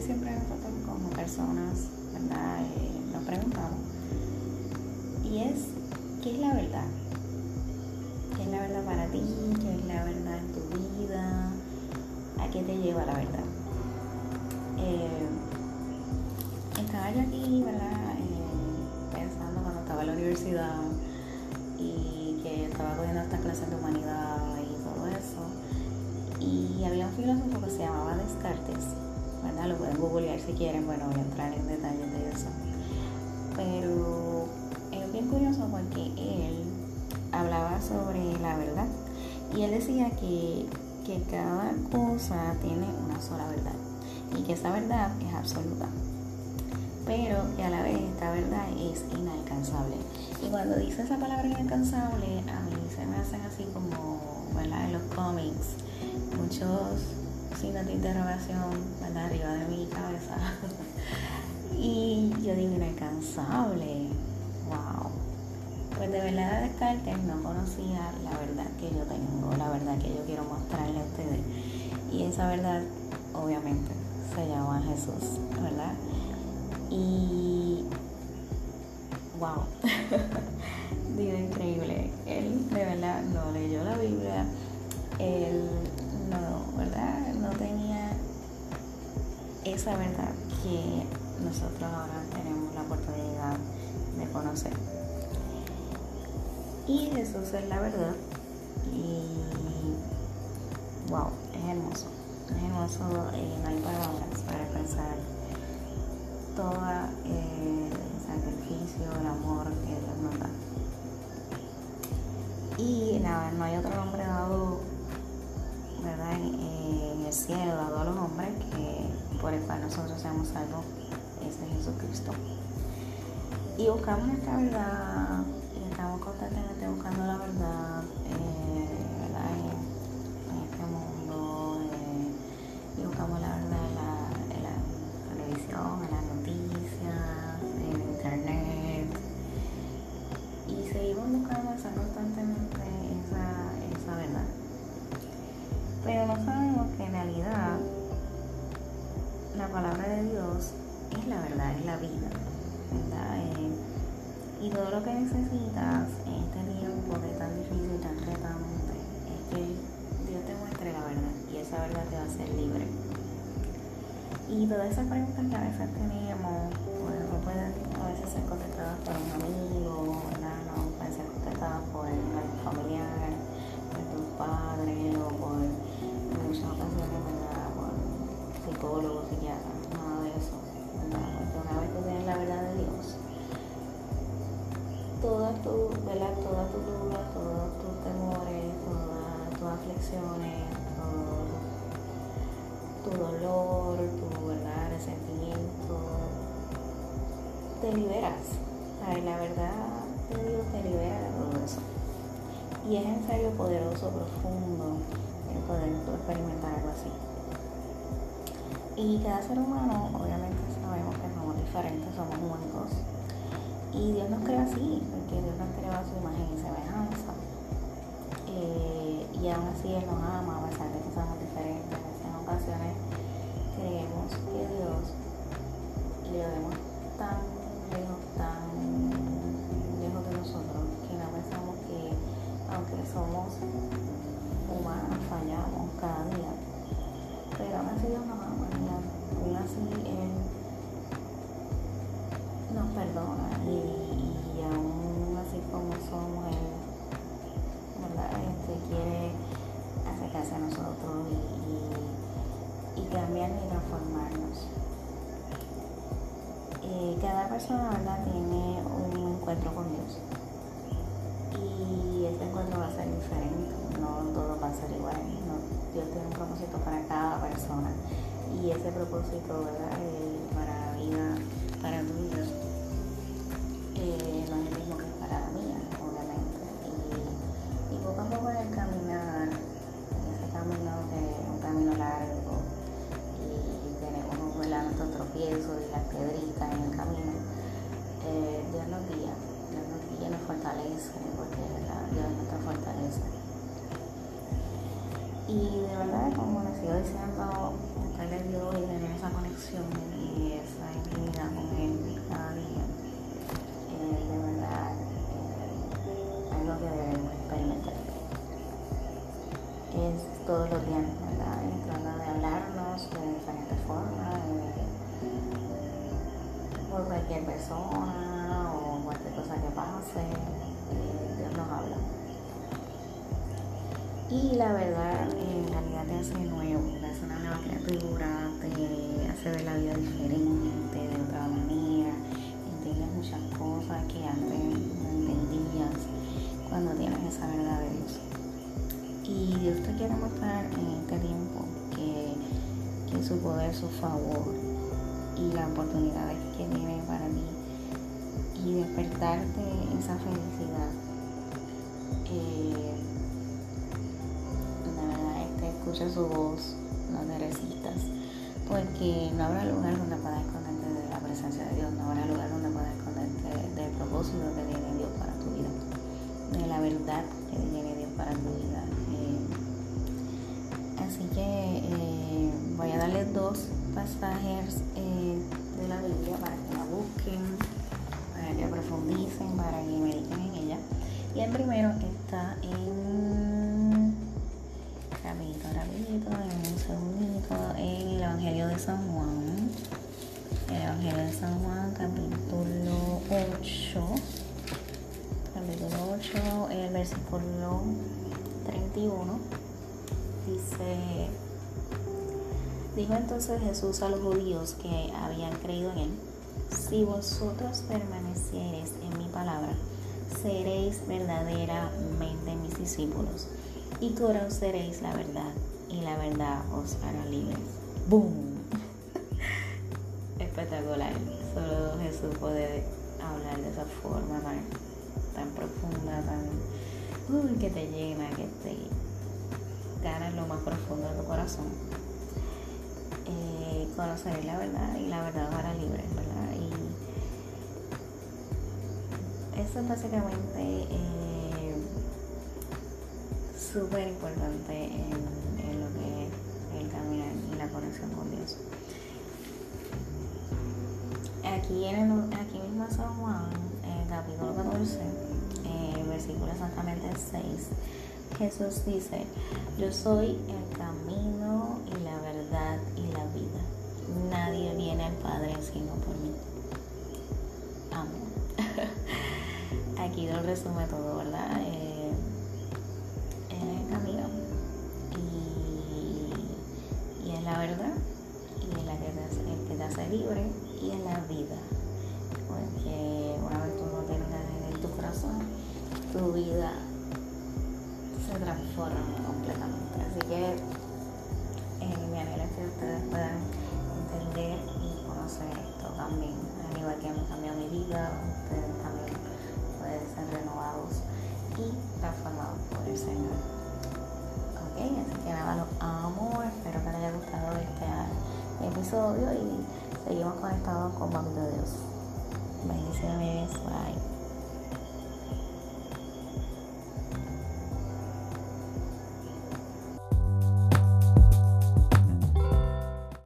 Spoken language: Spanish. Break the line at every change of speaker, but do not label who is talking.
siempre nosotros como personas, ¿verdad? Eh, nos preguntamos. Y es, ¿qué es la verdad? ¿Qué es la verdad para ti? ¿Qué es la verdad en tu vida? ¿A qué te lleva la verdad? Eh, estaba yo aquí, ¿verdad? Eh, pensando cuando estaba en la universidad y que estaba cogiendo estas clases de humanidad y todo eso. Y había un filósofo que se llamaba Descartes, ¿verdad? Lo pueden googlear si quieren, bueno, voy a entrar en detalles de eso. Pero es bien curioso porque él hablaba sobre la verdad y él decía que, que cada cosa tiene una sola verdad y que esa verdad es absoluta pero que a la vez esta verdad es inalcanzable. Y cuando dice esa palabra inalcanzable, a mí se me hacen así como, ¿verdad? En los cómics, muchos signos de interrogación. Arriba de mi cabeza. y yo digo inalcanzable, wow. Pues de verdad Descartes no conocía la verdad que yo tengo, la verdad que yo quiero mostrarle a ustedes. Y esa verdad, obviamente, se llama Jesús, ¿verdad? Y wow, digo increíble. Él de verdad no leyó la Biblia, él esa verdad que nosotros ahora tenemos la oportunidad de conocer. Y Jesús es la verdad. Y wow, es hermoso. Es hermoso, y no hay palabras para expresar todo eh, el sacrificio, el amor que Dios nos da. Y nada, no hay otro nombre dado ¿verdad? En, el cielo, dado a los hombres, que por el cual nosotros seamos salvos, es de Jesucristo. Y buscamos nuestra verdad, y estamos constantemente buscando la verdad, la palabra de Dios es la verdad, es la vida. Eh, y todo lo que necesitas en este tiempo que tan difícil, tan retante, es que Dios te muestre la verdad y esa verdad te va a hacer libre. Y todas esas preguntas que a veces tenemos, pues no pueden a veces ser contestadas por un amigo, ¿verdad? No pueden ser contestadas por el familiar, por tus padres o por muchas ocasiones, psicólogos, psiquiatras, nada de eso, una vez que tienes la verdad de Dios, todas tus. Todas dudas, todos tus temores, todas tus aflicciones, tu dolor, tu ¿verdad? resentimiento, te liberas. La verdad de Dios te libera de todo eso. Y es en serio poderoso, profundo el poder experimentar algo así. Y cada ser humano, obviamente sabemos que somos diferentes, somos únicos. Y Dios nos crea así, porque Dios nos creó a su imagen y semejanza. Eh, y aún así Él nos ama, a pesar de que somos diferentes ocasiones creemos que Dios le vemos tan lejos, tan lejos de nosotros, que no pensamos que aunque somos humanos, fallamos cada día, así Dios nos ama y aún así Él nos perdona y, y aún así como somos Él, ¿verdad? Este quiere acercarse a nosotros y y cambiar y transformarnos. Eh, cada persona tiene un encuentro con Dios y ese encuentro va a ser diferente, no todo va a ser igual. Dios tiene un propósito para y ese propósito ¿verdad? Eh, para la vida, para tu vida, eh, no es el mismo que para la mía, obviamente. Y, poco a poco en el caminar, ese camino que es un camino largo y tenemos ¿verdad? nuestros tropiezos y las piedritas en el camino, eh, Dios nos guía, Dios nos guía, nos fortalece, porque ¿verdad? Dios es nuestra fortaleza. Y de verdad, como les sigo diciendo, buscarle a Dios y tener esa conexión y esa intimidad con Él cada día, eh, de verdad, eh, algo que debemos experimentar. Es todos los días, ¿verdad? Tratando de hablarnos de diferentes formas, por cualquier persona o cualquier cosa que pase, Y la verdad, en realidad te hace nuevo, te hace una nueva criatura, te hace ver la vida diferente, de otra manera, entiendes muchas cosas que antes no entendías cuando tienes esa verdad de Dios. Y Dios te quiere mostrar en este tiempo que, su poder, su favor y las oportunidades que tiene para ti y despertarte esa felicidad. Eh, escucha su voz, no te resistas, porque no habrá lugar donde puedas esconderte de la presencia de Dios, no habrá lugar donde puedas esconderte del propósito que tiene Dios para tu vida, de la verdad que tiene Dios para tu vida. Eh, así que eh, voy a darles dos pasajes eh, de la Biblia para que la busquen, para que profundicen, para que mediten en ella. Y el primero está en San Juan. El Evangelio de San Juan, capítulo 8. Capítulo 8, el versículo 31. Dice, dijo entonces Jesús a los judíos que habían creído en él, si vosotros permaneciereis en mi palabra, seréis verdaderamente mis discípulos y conoceréis la verdad y la verdad os hará libres. ¡Boom! Espectacular. Solo Jesús puede hablar de esa forma tan, profunda, tan que te llena, que te gana en lo más profundo de tu corazón. Eh, conoceréis la verdad y la verdad os hará libres, ¿verdad? Y eso es básicamente eh, súper importante en conexión con Dios. Aquí, en aquí mismo en San Juan, en el capítulo 14, eh, versículo exactamente 6, Jesús dice, yo soy el camino y la verdad y la vida. Nadie viene al Padre sino por mí. Amén. Aquí lo resume todo, ¿verdad? Eh, en el camino la verdad y es la que te que te hace libre y vida. Porque una vez tú no tengas en tu corazón, tu vida se transforma completamente. Así que eh, mi anhelo es que ustedes puedan entender y conocer esto también. Al igual que me cambiado mi vida, ustedes también pueden ser renovados y transformados por el Señor. Así que nada, los amo. Espero que les haya gustado este episodio y seria uma quarta com o amor de Deus. Mas isso é minha.